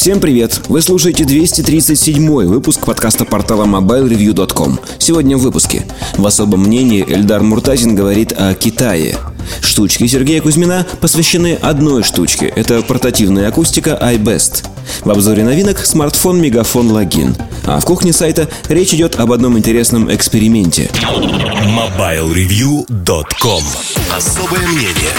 Всем привет! Вы слушаете 237 выпуск подкаста портала MobileReview.com Сегодня в выпуске В особом мнении Эльдар Муртазин говорит о Китае Штучки Сергея Кузьмина посвящены одной штучке – это портативная акустика iBest. В обзоре новинок смартфон Мегафон Логин. А в кухне сайта речь идет об одном интересном эксперименте. MobileReview.com Особое мнение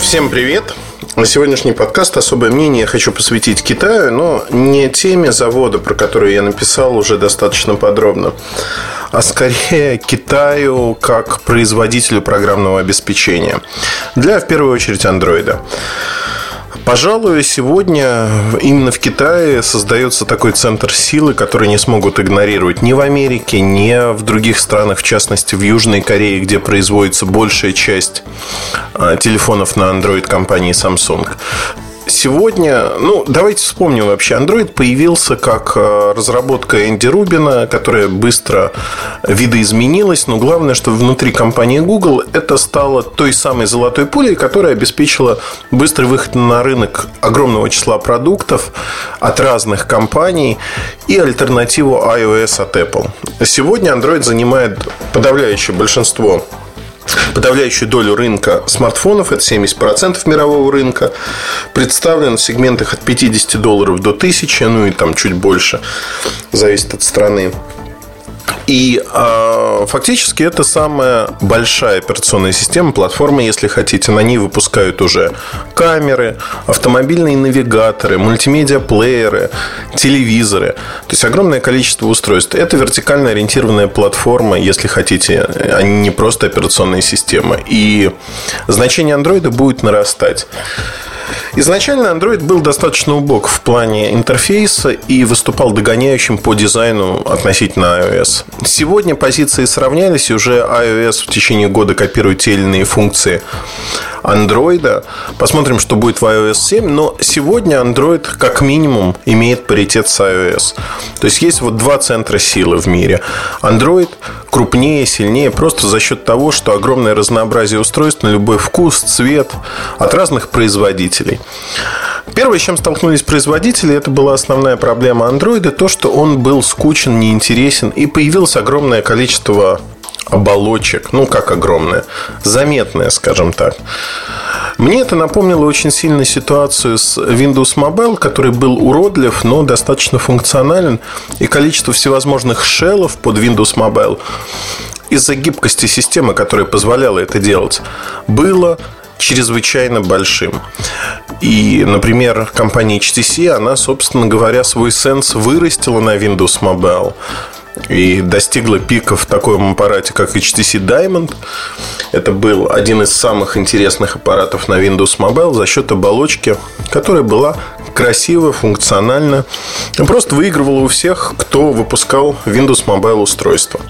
Всем привет! На сегодняшний подкаст особое мнение я хочу посвятить Китаю, но не теме завода, про которую я написал уже достаточно подробно, а скорее Китаю как производителю программного обеспечения. Для, в первую очередь, андроида. Пожалуй, сегодня именно в Китае создается такой центр силы, который не смогут игнорировать ни в Америке, ни в других странах, в частности в Южной Корее, где производится большая часть а, телефонов на Android компании Samsung сегодня, ну, давайте вспомним вообще. Android появился как э, разработка Энди Рубина, которая быстро видоизменилась, но главное, что внутри компании Google это стало той самой золотой пулей, которая обеспечила быстрый выход на рынок огромного числа продуктов от разных компаний и альтернативу iOS от Apple. Сегодня Android занимает подавляющее большинство подавляющую долю рынка смартфонов, это 70% мирового рынка, представлен в сегментах от 50 долларов до 1000, ну и там чуть больше, зависит от страны. И э, фактически это самая большая операционная система, платформа, если хотите. На ней выпускают уже камеры, автомобильные навигаторы, мультимедиа-плееры, телевизоры. То есть огромное количество устройств. Это вертикально ориентированная платформа, если хотите, а не просто операционная система. И значение андроида будет нарастать. Изначально Android был достаточно убог в плане интерфейса и выступал догоняющим по дизайну относительно iOS. Сегодня позиции сравнялись, и уже iOS в течение года копирует те или иные функции Android. Посмотрим, что будет в iOS 7. Но сегодня Android как минимум имеет паритет с iOS. То есть есть вот два центра силы в мире. Android крупнее, сильнее просто за счет того, что огромное разнообразие устройств на любой вкус, цвет от разных производителей. Первое, с чем столкнулись производители, это была основная проблема Android, то, что он был скучен, неинтересен, и появилось огромное количество оболочек, ну как огромное, заметное, скажем так. Мне это напомнило очень сильно ситуацию с Windows Mobile, который был уродлив, но достаточно функционален. И количество всевозможных шеллов под Windows Mobile из-за гибкости системы, которая позволяла это делать, было чрезвычайно большим. И, например, компания HTC, она, собственно говоря, свой сенс вырастила на Windows Mobile и достигла пика в таком аппарате, как HTC Diamond. Это был один из самых интересных аппаратов на Windows Mobile за счет оболочки, которая была красиво, функционально. Просто выигрывала у всех, кто выпускал Windows Mobile устройство.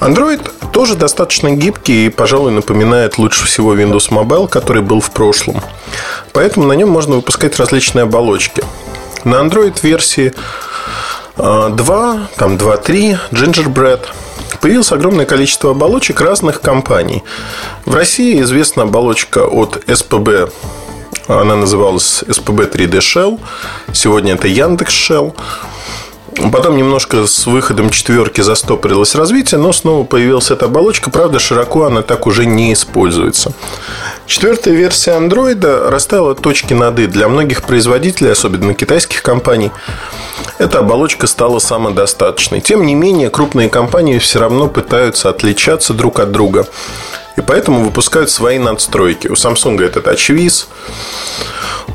Android тоже достаточно гибкий и, пожалуй, напоминает лучше всего Windows Mobile, который был в прошлом. Поэтому на нем можно выпускать различные оболочки. На Android версии 2, там 2.3, Gingerbread. Появилось огромное количество оболочек разных компаний. В России известна оболочка от SPB. Она называлась SPB 3D Shell. Сегодня это Яндекс Shell. Потом немножко с выходом четверки застопорилось развитие, но снова появилась эта оболочка. Правда, широко она так уже не используется. Четвертая версия андроида расставила точки над «и» для многих производителей, особенно китайских компаний. Эта оболочка стала самодостаточной. Тем не менее, крупные компании все равно пытаются отличаться друг от друга. И поэтому выпускают свои надстройки. У Samsung это TouchWiz,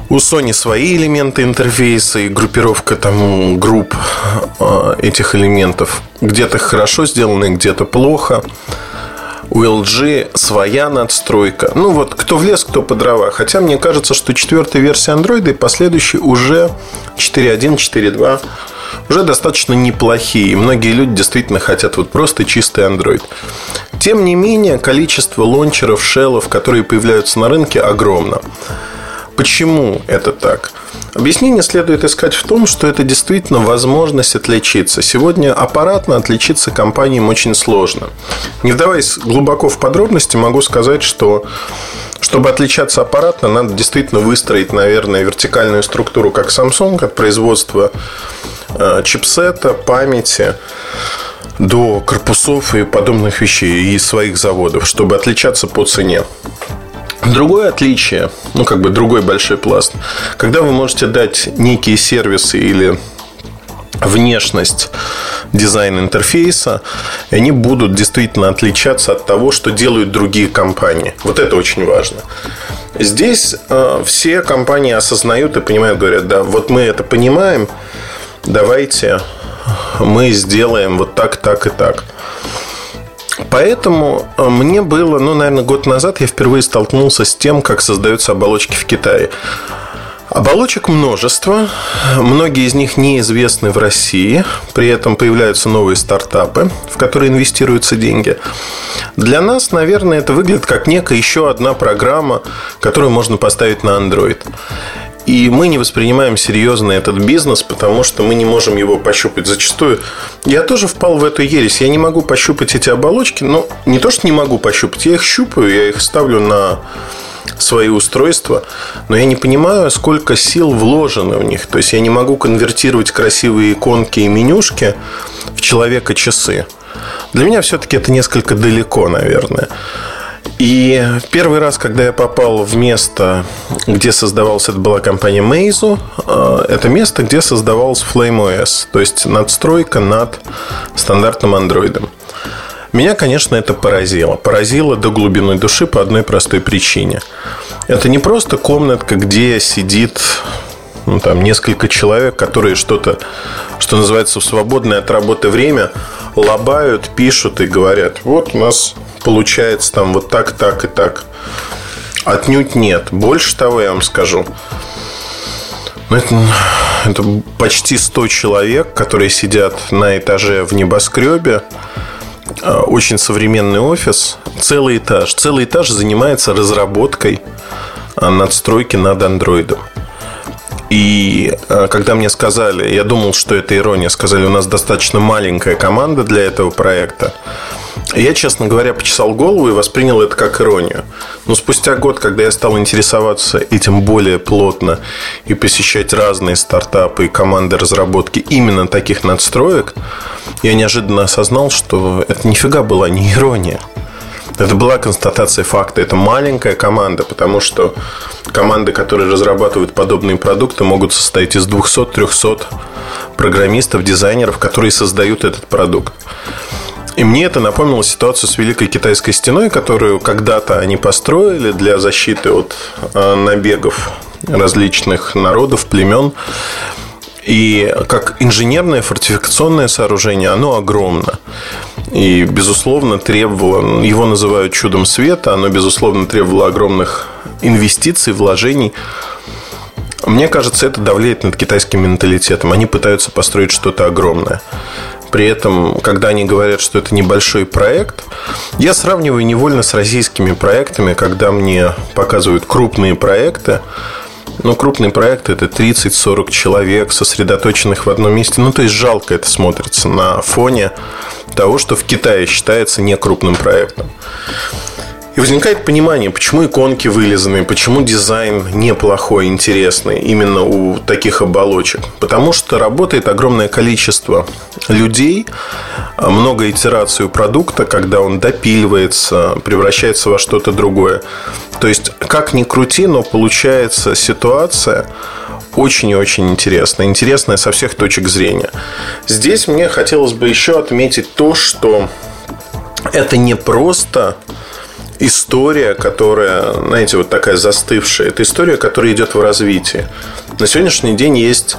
у Sony свои элементы интерфейса и группировка там групп э, этих элементов. Где-то хорошо сделаны, где-то плохо. У LG своя надстройка. Ну вот, кто в лес, кто по дрова. Хотя мне кажется, что четвертая версия Android и последующие уже 4.1, 4.2 уже достаточно неплохие. Многие люди действительно хотят вот просто чистый Android. Тем не менее, количество лончеров, шеллов, которые появляются на рынке, огромно. Почему это так? Объяснение следует искать в том, что это действительно возможность отличиться. Сегодня аппаратно отличиться компаниям очень сложно. Не вдаваясь глубоко в подробности, могу сказать, что чтобы отличаться аппаратно, надо действительно выстроить, наверное, вертикальную структуру, как Samsung, от производства э, чипсета, памяти до корпусов и подобных вещей и своих заводов, чтобы отличаться по цене. Другое отличие, ну как бы другой большой пласт, когда вы можете дать некие сервисы или внешность дизайн интерфейса, и они будут действительно отличаться от того, что делают другие компании. Вот это очень важно. Здесь э, все компании осознают и понимают, говорят, да, вот мы это понимаем, давайте мы сделаем вот так, так и так. Поэтому э, мне было, ну, наверное, год назад я впервые столкнулся с тем, как создаются оболочки в Китае. Оболочек множество, многие из них неизвестны в России, при этом появляются новые стартапы, в которые инвестируются деньги. Для нас, наверное, это выглядит как некая еще одна программа, которую можно поставить на Android. И мы не воспринимаем серьезно этот бизнес, потому что мы не можем его пощупать. Зачастую я тоже впал в эту ересь. Я не могу пощупать эти оболочки, но не то, что не могу пощупать, я их щупаю, я их ставлю на свои устройства, но я не понимаю, сколько сил вложено в них. То есть я не могу конвертировать красивые иконки и менюшки в человека часы. Для меня все-таки это несколько далеко, наверное. И первый раз, когда я попал в место, где создавалась, это была компания Meizu, э, это место, где создавалась FlameOS, то есть надстройка над стандартным андроидом. Меня, конечно, это поразило. Поразило до глубины души по одной простой причине. Это не просто комнатка, где сидит ну, там, несколько человек, которые что-то, что называется, в свободное от работы время лобают, пишут и говорят, вот у нас получается там вот так, так и так. Отнюдь нет. Больше того, я вам скажу. Ну, это, это почти 100 человек, которые сидят на этаже в небоскребе. А, очень современный офис. Целый этаж. Целый этаж занимается разработкой а, надстройки над андроидом. И а, когда мне сказали, я думал, что это ирония, сказали, у нас достаточно маленькая команда для этого проекта. Я, честно говоря, почесал голову и воспринял это как иронию. Но спустя год, когда я стал интересоваться этим более плотно и посещать разные стартапы и команды разработки именно таких надстроек, я неожиданно осознал, что это нифига была не ирония. Это была констатация факта. Это маленькая команда, потому что команды, которые разрабатывают подобные продукты, могут состоять из 200-300 программистов, дизайнеров, которые создают этот продукт. И мне это напомнило ситуацию с Великой Китайской стеной, которую когда-то они построили для защиты от э, набегов различных народов, племен. И как инженерное фортификационное сооружение, оно огромно. И, безусловно, требовало, его называют чудом света, оно, безусловно, требовало огромных инвестиций, вложений. Мне кажется, это давляет над китайским менталитетом. Они пытаются построить что-то огромное. При этом, когда они говорят, что это небольшой проект, я сравниваю невольно с российскими проектами, когда мне показывают крупные проекты. Ну, крупный проект это 30-40 человек, сосредоточенных в одном месте. Ну, то есть жалко это смотрится на фоне того, что в Китае считается некрупным проектом. И возникает понимание, почему иконки вылизаны, почему дизайн неплохой, интересный именно у таких оболочек. Потому что работает огромное количество людей, много итераций продукта, когда он допиливается, превращается во что-то другое. То есть, как ни крути, но получается ситуация очень и очень интересная. Интересная со всех точек зрения. Здесь мне хотелось бы еще отметить то, что это не просто история, которая, знаете, вот такая застывшая. Это история, которая идет в развитии. На сегодняшний день есть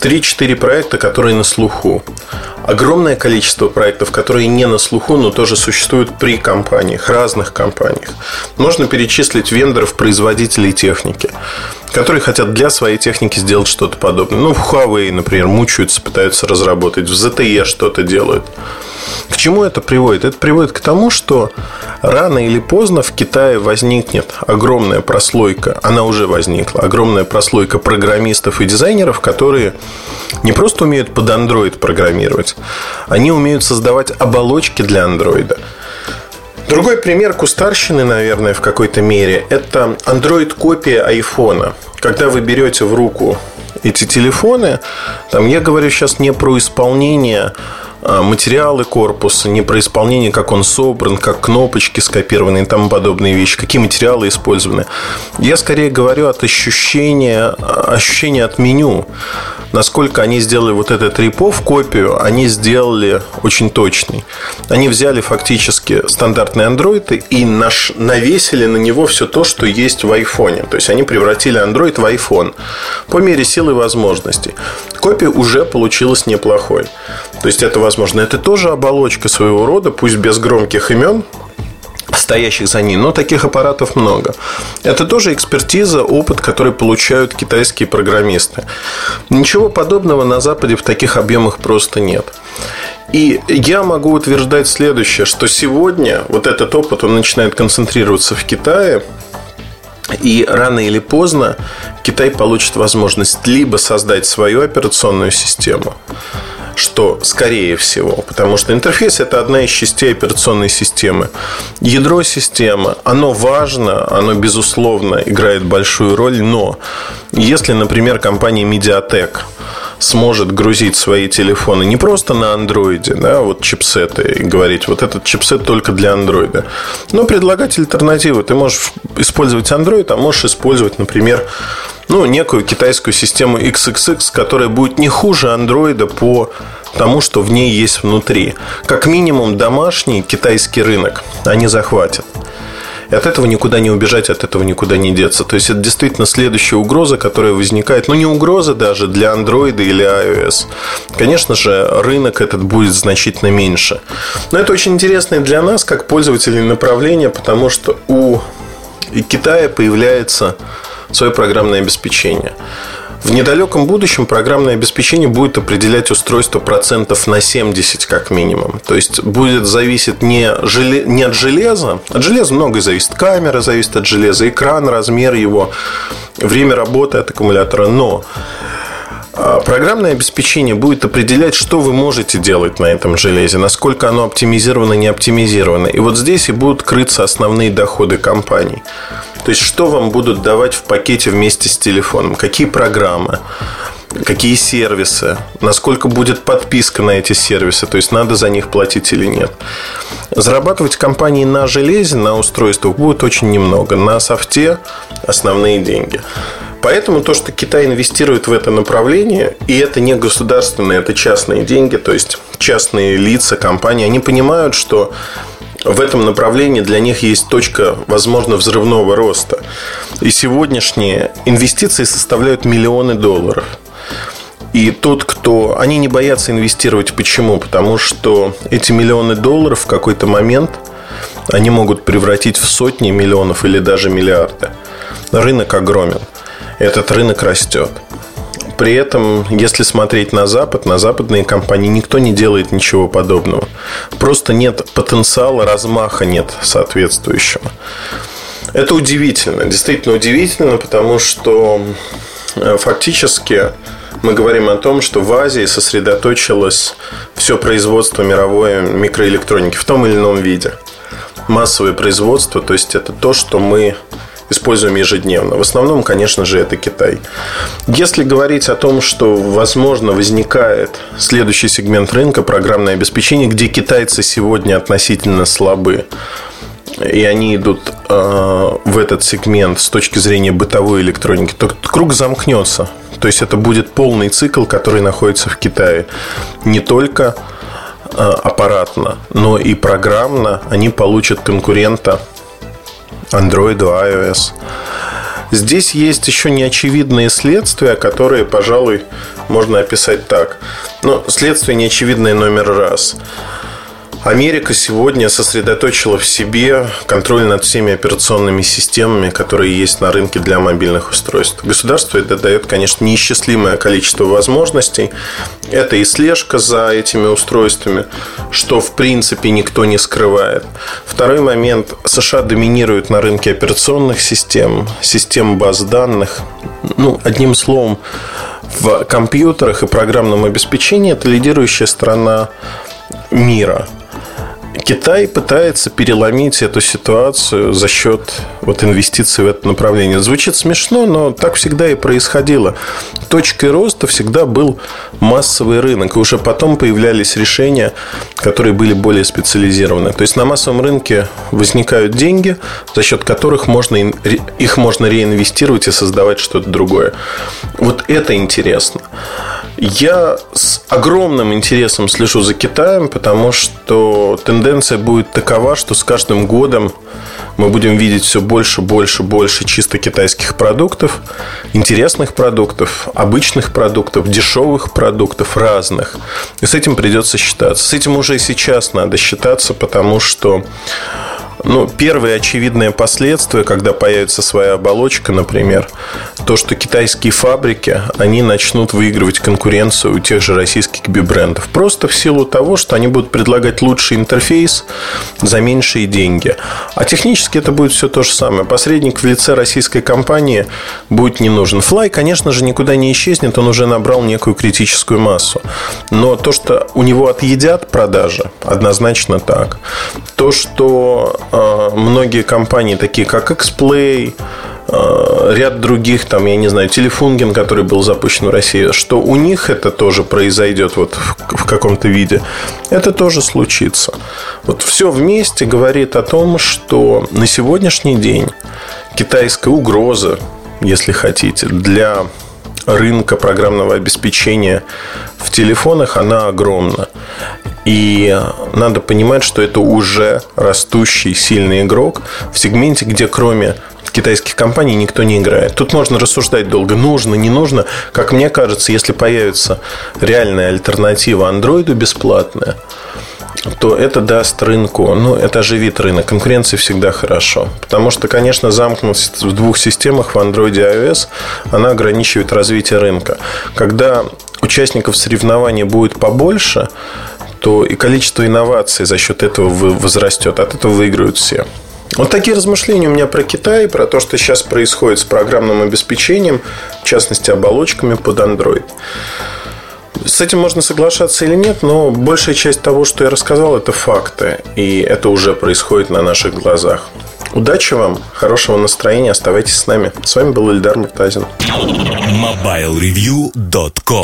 3-4 проекта, которые на слуху. Огромное количество проектов, которые не на слуху, но тоже существуют при компаниях, разных компаниях. Можно перечислить вендоров, производителей техники, которые хотят для своей техники сделать что-то подобное. Ну, в Huawei, например, мучаются, пытаются разработать. В ZTE что-то делают. К чему это приводит? Это приводит к тому, что рано или поздно в Китае возникнет огромная прослойка, она уже возникла, огромная прослойка программистов и дизайнеров, которые не просто умеют под Android программировать, они умеют создавать оболочки для Android. Другой пример кустарщины, наверное, в какой-то мере, это Android-копия айфона. Когда вы берете в руку эти телефоны, там я говорю сейчас не про исполнение материалы корпуса, не про исполнение, как он собран, как кнопочки скопированы и тому подобные вещи, какие материалы использованы. Я скорее говорю от ощущения, ощущения от меню. Насколько они сделали вот этот репов копию, они сделали очень точный. Они взяли фактически стандартные андроиды и наш, навесили на него все то, что есть в айфоне. То есть они превратили Android в iPhone по мере силы и возможностей. Копия уже получилась неплохой. То есть это возможно. Это тоже оболочка своего рода, пусть без громких имен, стоящих за ней, но таких аппаратов много. Это тоже экспертиза, опыт, который получают китайские программисты. Ничего подобного на Западе в таких объемах просто нет. И я могу утверждать следующее, что сегодня вот этот опыт, он начинает концентрироваться в Китае, и рано или поздно Китай получит возможность либо создать свою операционную систему, что скорее всего, потому что интерфейс это одна из частей операционной системы. Ядро системы, оно важно, оно безусловно играет большую роль, но если, например, компания Mediatek сможет грузить свои телефоны не просто на андроиде, да, вот чипсеты, и говорить, вот этот чипсет только для андроида, но предлагать альтернативы. Ты можешь использовать андроид, а можешь использовать, например, ну, некую китайскую систему XXX, которая будет не хуже андроида по тому, что в ней есть внутри. Как минимум домашний китайский рынок они захватят. И от этого никуда не убежать, от этого никуда не деться. То есть это действительно следующая угроза, которая возникает. Ну, не угроза даже для Android или iOS. Конечно же, рынок этот будет значительно меньше. Но это очень интересно и для нас, как пользователей направления, потому что у Китая появляется свое программное обеспечение. В недалеком будущем программное обеспечение будет определять устройство процентов на 70 как минимум. То есть будет зависеть не, желе... не от железа. От железа многое зависит. Камера зависит от железа, экран, размер его, время работы от аккумулятора. Но Программное обеспечение будет определять, что вы можете делать на этом железе, насколько оно оптимизировано, не оптимизировано. И вот здесь и будут крыться основные доходы компаний. То есть, что вам будут давать в пакете вместе с телефоном, какие программы, какие сервисы, насколько будет подписка на эти сервисы, то есть надо за них платить или нет. Зарабатывать компании на железе, на устройствах будет очень немного. На софте основные деньги. Поэтому то, что Китай инвестирует в это направление, и это не государственные, это частные деньги, то есть частные лица, компании, они понимают, что в этом направлении для них есть точка, возможно, взрывного роста. И сегодняшние инвестиции составляют миллионы долларов. И тот, кто... Они не боятся инвестировать. Почему? Потому что эти миллионы долларов в какой-то момент они могут превратить в сотни миллионов или даже миллиарды. Рынок огромен. Этот рынок растет. При этом, если смотреть на Запад, на западные компании, никто не делает ничего подобного. Просто нет потенциала, размаха нет соответствующего. Это удивительно, действительно удивительно, потому что э, фактически мы говорим о том, что в Азии сосредоточилось все производство мировой микроэлектроники в том или ином виде. Массовое производство, то есть это то, что мы используем ежедневно. В основном, конечно же, это Китай. Если говорить о том, что, возможно, возникает следующий сегмент рынка, программное обеспечение, где китайцы сегодня относительно слабы, и они идут э, в этот сегмент с точки зрения бытовой электроники, то круг замкнется. То есть это будет полный цикл, который находится в Китае. Не только э, аппаратно, но и программно они получат конкурента Android, iOS. Здесь есть еще неочевидные следствия, которые, пожалуй, можно описать так. Но следствие неочевидное номер раз. Америка сегодня сосредоточила в себе контроль над всеми операционными системами, которые есть на рынке для мобильных устройств. Государство это дает, конечно, неисчислимое количество возможностей. Это и слежка за этими устройствами, что в принципе никто не скрывает. Второй момент. США доминируют на рынке операционных систем, систем баз данных. Ну, одним словом, в компьютерах и программном обеспечении это лидирующая страна мира – Китай пытается переломить эту ситуацию за счет вот инвестиций в это направление. Звучит смешно, но так всегда и происходило. Точкой роста всегда был массовый рынок, и уже потом появлялись решения, которые были более специализированы. То есть на массовом рынке возникают деньги, за счет которых можно, их можно реинвестировать и создавать что-то другое. Вот это интересно. Я с огромным интересом слежу за Китаем, потому что тенденция будет такова, что с каждым годом мы будем видеть все больше, больше, больше чисто китайских продуктов, интересных продуктов, обычных продуктов, дешевых продуктов, разных. И с этим придется считаться. С этим уже сейчас надо считаться, потому что ну, первые очевидные последствия, когда появится своя оболочка, например, то, что китайские фабрики, они начнут выигрывать конкуренцию у тех же российских бибрендов. Просто в силу того, что они будут предлагать лучший интерфейс за меньшие деньги. А технически это будет все то же самое. Посредник в лице российской компании будет не нужен. Fly, конечно же, никуда не исчезнет, он уже набрал некую критическую массу. Но то, что у него отъедят продажи, однозначно так. То, что многие компании, такие как Xplay, а, ряд других, там, я не знаю, Телефунген, который был запущен в России, что у них это тоже произойдет вот в, в каком-то виде, это тоже случится. Вот все вместе говорит о том, что на сегодняшний день китайская угроза, если хотите, для рынка программного обеспечения в телефонах, она огромна. И надо понимать, что это уже растущий сильный игрок в сегменте, где кроме китайских компаний никто не играет. Тут можно рассуждать долго, нужно, не нужно. Как мне кажется, если появится реальная альтернатива андроиду бесплатная, то это даст рынку, ну, это оживит рынок. Конкуренция всегда хорошо. Потому что, конечно, замкнутость в двух системах, в Android и iOS, она ограничивает развитие рынка. Когда участников соревнования будет побольше, то и количество инноваций за счет этого возрастет. От этого выиграют все. Вот такие размышления у меня про Китай, про то, что сейчас происходит с программным обеспечением, в частности, оболочками под Android. С этим можно соглашаться или нет, но большая часть того, что я рассказал, это факты. И это уже происходит на наших глазах. Удачи вам, хорошего настроения, оставайтесь с нами. С вами был Ильдар Муртазин. MobileReview.com